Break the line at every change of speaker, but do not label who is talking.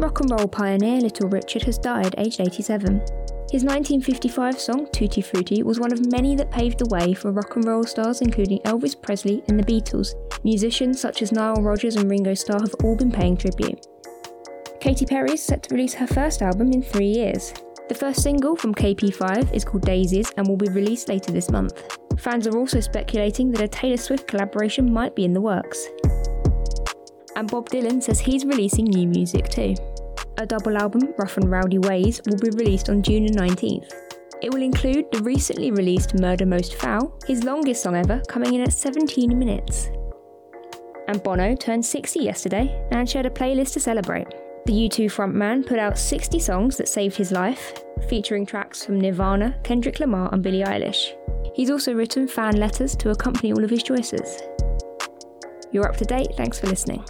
Rock and roll pioneer Little Richard has died aged 87. His 1955 song Tutti Frutti was one of many that paved the way for rock and roll stars including Elvis Presley and the Beatles. Musicians such as Nile Rodgers and Ringo Starr have all been paying tribute. Katy Perry is set to release her first album in three years. The first single from KP5 is called Daisies and will be released later this month. Fans are also speculating that a Taylor Swift collaboration might be in the works. And Bob Dylan says he's releasing new music too. A double album, Rough and Rowdy Ways, will be released on June 19th. It will include the recently released Murder Most Foul, his longest song ever, coming in at 17 minutes. And Bono turned 60 yesterday and shared a playlist to celebrate. The U2 frontman put out 60 songs that saved his life, featuring tracks from Nirvana, Kendrick Lamar, and Billie Eilish. He's also written fan letters to accompany all of his choices. You're up to date, thanks for listening.